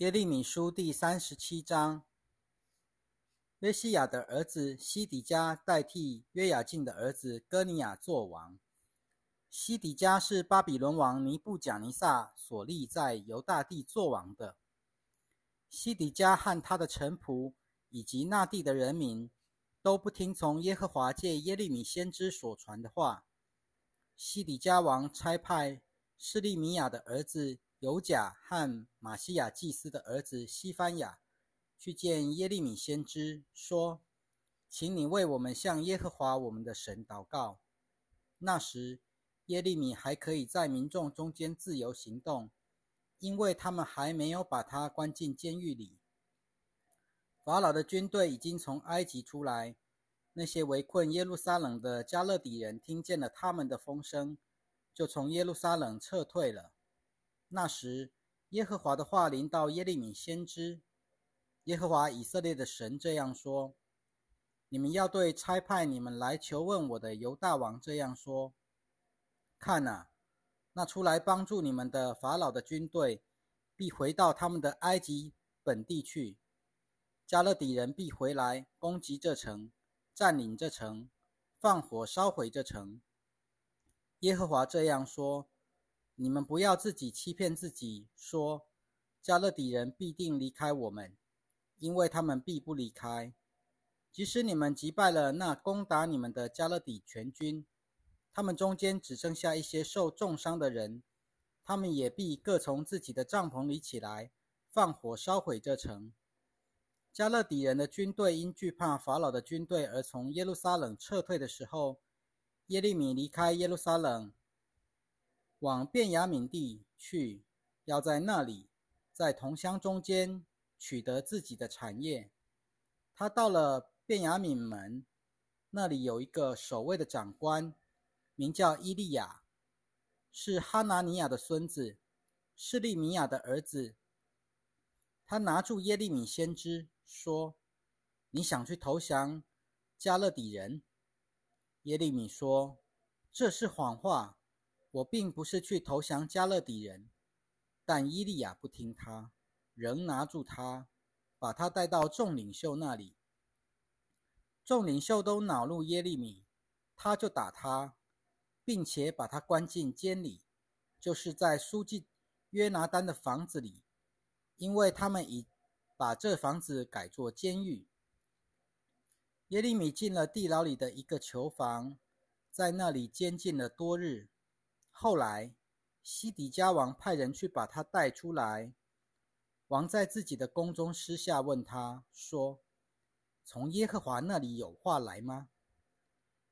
耶利米书第三十七章，约西亚的儿子西底加代替约雅敬的儿子哥尼亚做王。西底加是巴比伦王尼布甲尼撒所立在犹大地做王的。西底加和他的臣仆以及那地的人民都不听从耶和华借耶利米先知所传的话。西底加王差派示利米亚的儿子。尤甲和马西亚祭司的儿子西番雅去见耶利米先知，说：“请你为我们向耶和华我们的神祷告。”那时，耶利米还可以在民众中间自由行动，因为他们还没有把他关进监狱里。法老的军队已经从埃及出来，那些围困耶路撒冷的加勒底人听见了他们的风声，就从耶路撒冷撤退了。那时，耶和华的话临到耶利米先知。耶和华以色列的神这样说：“你们要对差派你们来求问我的犹大王这样说：看哪，那出来帮助你们的法老的军队，必回到他们的埃及本地去。加勒底人必回来攻击这城，占领这城，放火烧毁这城。”耶和华这样说。你们不要自己欺骗自己，说加勒底人必定离开我们，因为他们必不离开。即使你们击败了那攻打你们的加勒底全军，他们中间只剩下一些受重伤的人，他们也必各从自己的帐篷里起来，放火烧毁这城。加勒底人的军队因惧怕法老的军队而从耶路撒冷撤退的时候，耶利米离开耶路撒冷。往便雅悯地去，要在那里，在同乡中间取得自己的产业。他到了便雅悯门，那里有一个守卫的长官，名叫伊利亚，是哈拿尼亚的孙子，是利米亚的儿子。他拿住耶利米先知，说：“你想去投降加勒底人？”耶利米说：“这是谎话。”我并不是去投降加勒底人，但伊利亚不听他，仍拿住他，把他带到众领袖那里。众领袖都恼怒耶利米，他就打他，并且把他关进监里，就是在书记约拿丹的房子里，因为他们已把这房子改作监狱。耶利米进了地牢里的一个囚房，在那里监禁了多日。后来，西底家王派人去把他带出来。王在自己的宫中私下问他说：“从耶和华那里有话来吗？”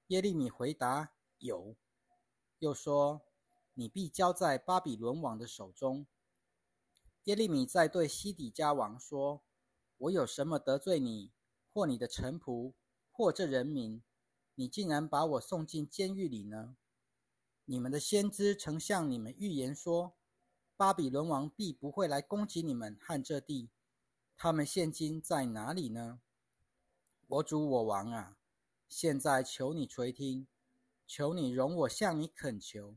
耶利米回答：“有。”又说：“你必交在巴比伦王的手中。”耶利米在对西底家王说：“我有什么得罪你，或你的臣仆，或这人民，你竟然把我送进监狱里呢？”你们的先知曾向你们预言说，巴比伦王必不会来攻击你们和这地。他们现今在哪里呢？我主我王啊，现在求你垂听，求你容我向你恳求，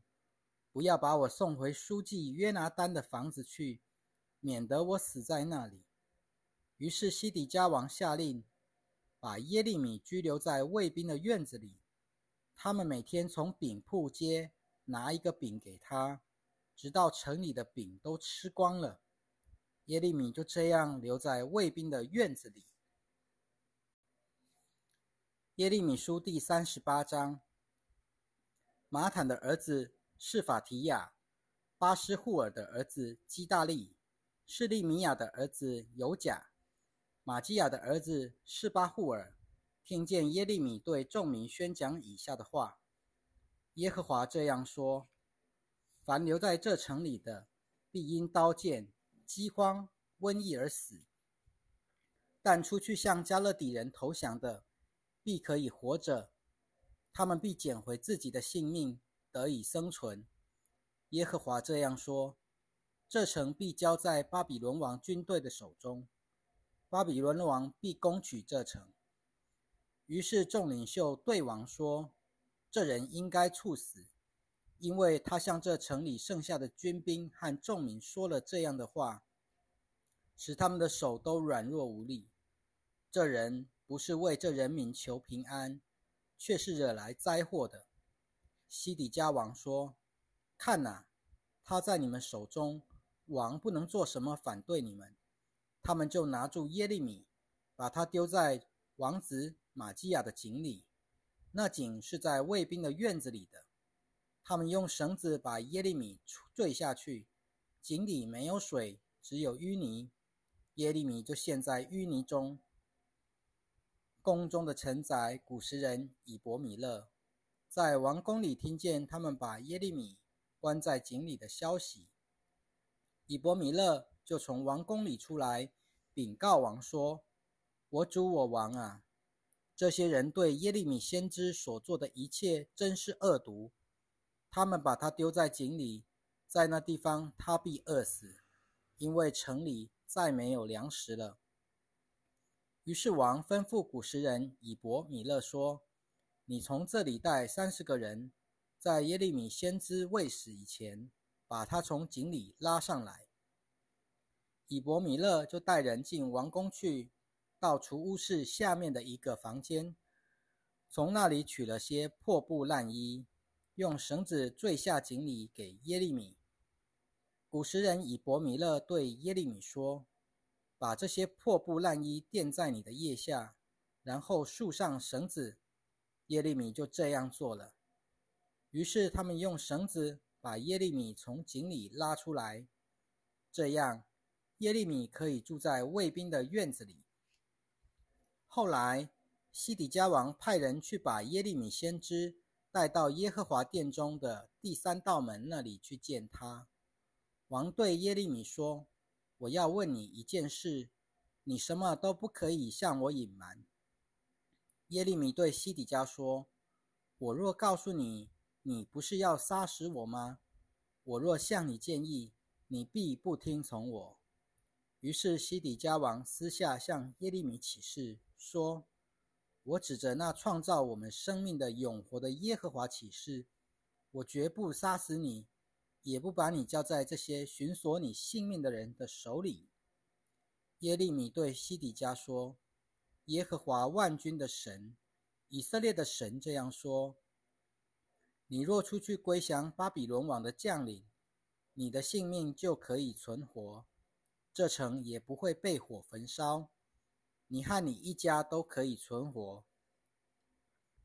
不要把我送回书记约拿丹的房子去，免得我死在那里。于是西底家王下令，把耶利米拘留在卫兵的院子里。他们每天从饼铺街。拿一个饼给他，直到城里的饼都吃光了。耶利米就这样留在卫兵的院子里。耶利米书第三十八章：马坦的儿子是法提亚，巴斯户尔的儿子基大利，是利米亚的儿子尤甲，马基亚的儿子是巴户尔，听见耶利米对众民宣讲以下的话。耶和华这样说：凡留在这城里的，必因刀剑、饥荒、瘟疫而死；但出去向加勒底人投降的，必可以活着。他们必捡回自己的性命，得以生存。耶和华这样说：这城必交在巴比伦王军队的手中，巴比伦王必攻取这城。于是众领袖对王说。这人应该处死，因为他向这城里剩下的军兵和众民说了这样的话：使他们的手都软弱无力。这人不是为这人民求平安，却是惹来灾祸的。西底家王说：“看哪，他在你们手中，王不能做什么反对你们。”他们就拿住耶利米，把他丢在王子玛基亚的井里。那井是在卫兵的院子里的。他们用绳子把耶利米坠下去，井里没有水，只有淤泥。耶利米就陷在淤泥中。宫中的臣宰古时人以伯米勒，在王宫里听见他们把耶利米关在井里的消息。以伯米勒就从王宫里出来，禀告王说：“我主我王啊，这些人对耶利米先知所做的一切真是恶毒。他们把他丢在井里，在那地方他必饿死，因为城里再没有粮食了。”于是王吩咐古时人以伯米勒说：“你从这里带三十个人，在耶利米先知未死以前，把他从井里拉上来。”以伯米勒就带人进王宫去，到储物室下面的一个房间，从那里取了些破布烂衣，用绳子坠下井里给耶利米。古时人以伯米勒对耶利米说。把这些破布烂衣垫在你的腋下，然后束上绳子。耶利米就这样做了。于是他们用绳子把耶利米从井里拉出来，这样耶利米可以住在卫兵的院子里。后来西底家王派人去把耶利米先知带到耶和华殿中的第三道门那里去见他。王对耶利米说。我要问你一件事，你什么都不可以向我隐瞒。耶利米对西底家说：“我若告诉你，你不是要杀死我吗？我若向你建议，你必不听从我。”于是西底家王私下向耶利米起誓说：“我指着那创造我们生命的永活的耶和华起誓，我绝不杀死你。”也不把你交在这些寻索你性命的人的手里。耶利米对西底家说：“耶和华万军的神，以色列的神这样说：你若出去归降巴比伦王的将领，你的性命就可以存活，这城也不会被火焚烧，你和你一家都可以存活。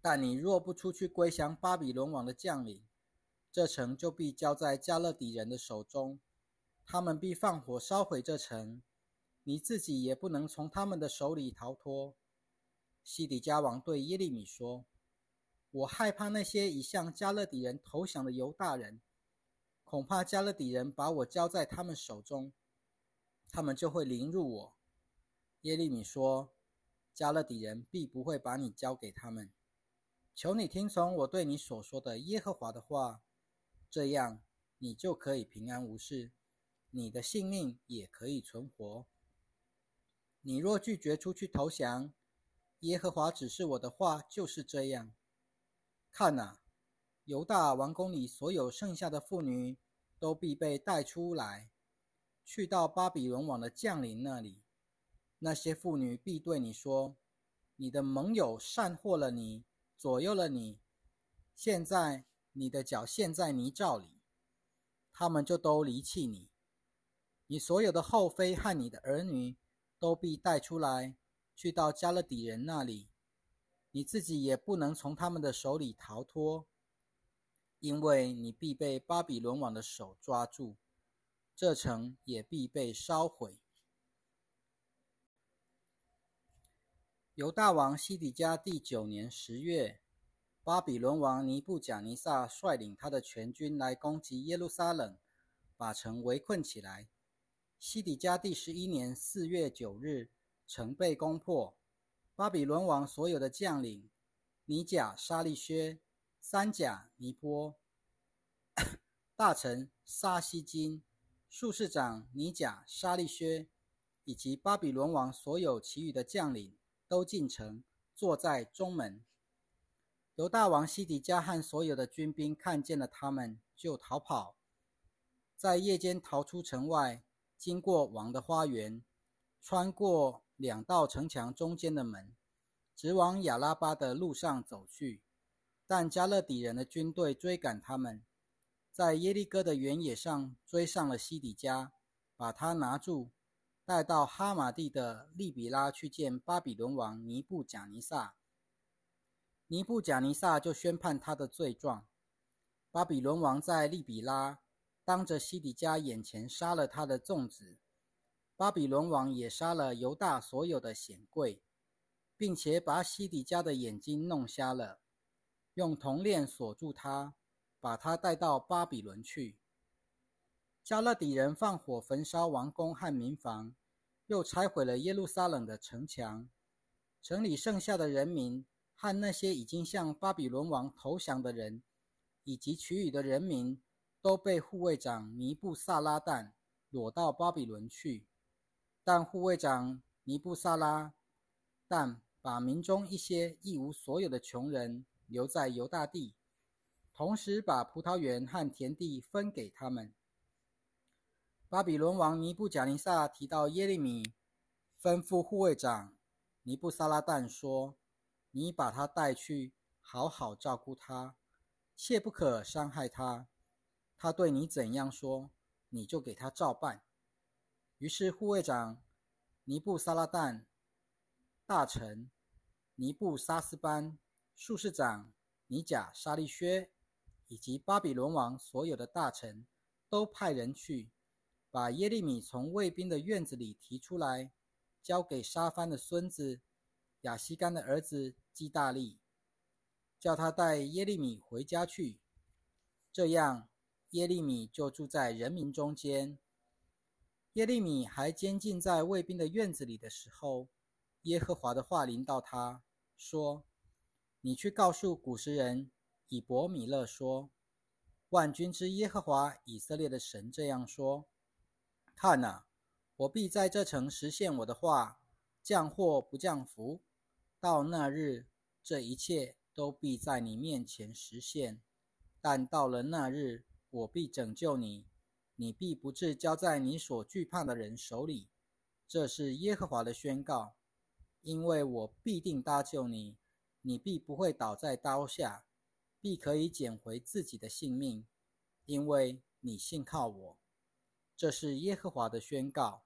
但你若不出去归降巴比伦王的将领，这城就必交在加勒底人的手中，他们必放火烧毁这城，你自己也不能从他们的手里逃脱。西底家王对耶利米说：“我害怕那些已向加勒底人投降的犹大人，恐怕加勒底人把我交在他们手中，他们就会凌辱我。”耶利米说：“加勒底人必不会把你交给他们。求你听从我对你所说的耶和华的话。”这样，你就可以平安无事，你的性命也可以存活。你若拒绝出去投降，耶和华指示我的话就是这样。看哪，犹大王宫里所有剩下的妇女，都必被带出来，去到巴比伦王的将领那里。那些妇女必对你说：“你的盟友善祸了你，左右了你，现在。”你的脚陷在泥沼里，他们就都离弃你。你所有的后妃和你的儿女都必带出来，去到加勒底人那里。你自己也不能从他们的手里逃脱，因为你必被巴比伦王的手抓住，这城也必被烧毁。犹大王西底家第九年十月。巴比伦王尼布贾尼撒率领他的全军来攻击耶路撒冷，把城围困起来。西底家第十一年四月九日，城被攻破。巴比伦王所有的将领尼甲、沙利薛、三甲、尼波、大臣沙西金、术士长尼甲、沙利薛，以及巴比伦王所有其余的将领，都进城，坐在中门。犹大王西底家和所有的军兵看见了他们，就逃跑，在夜间逃出城外，经过王的花园，穿过两道城墙中间的门，直往亚拉巴的路上走去。但加勒底人的军队追赶他们，在耶利哥的原野上追上了西底家，把他拿住，带到哈马地的利比拉去见巴比伦王尼布贾尼撒。尼布贾尼撒就宣判他的罪状。巴比伦王在利比拉当着西底家眼前杀了他的众子。巴比伦王也杀了犹大所有的显贵，并且把西底家的眼睛弄瞎了，用铜链锁住他，把他带到巴比伦去。加勒底人放火焚烧王宫和民房，又拆毁了耶路撒冷的城墙。城里剩下的人民和那些已经向巴比伦王投降的人，以及其余的人民，都被护卫长尼布萨拉旦裸到巴比伦去。但护卫长尼布萨拉旦把民中一些一无所有的穷人留在犹大地，同时把葡萄园和田地分给他们。巴比伦王尼布贾尼撒提到耶利米，吩咐护卫长尼布撒拉旦说：“你把他带去，好好照顾他，切不可伤害他。他对你怎样说，你就给他照办。”于是，护卫长尼布撒拉旦、大臣尼布沙斯班、术士长尼贾沙利薛以及巴比伦王所有的大臣，都派人去，把耶利米从卫兵的院子里提出来，交给沙番的孙子亚西干的儿子基大利，叫他带耶利米回家去。这样，耶利米就住在人民中间。耶利米还监禁在卫兵的院子里的时候，耶和华的话临到他说：“你去告诉古时人以伯米勒说，万军之耶和华以色列的神这样说：看呐，我必在这城实现我的话，降祸不降福。到那日，这一切都必在你面前实现。但到了那日，我必拯救你。”你必不至交在你所惧怕的人手里，这是耶和华的宣告。因为我必定搭救你，你必不会倒在刀下，必可以捡回自己的性命，因为你信靠我。这是耶和华的宣告。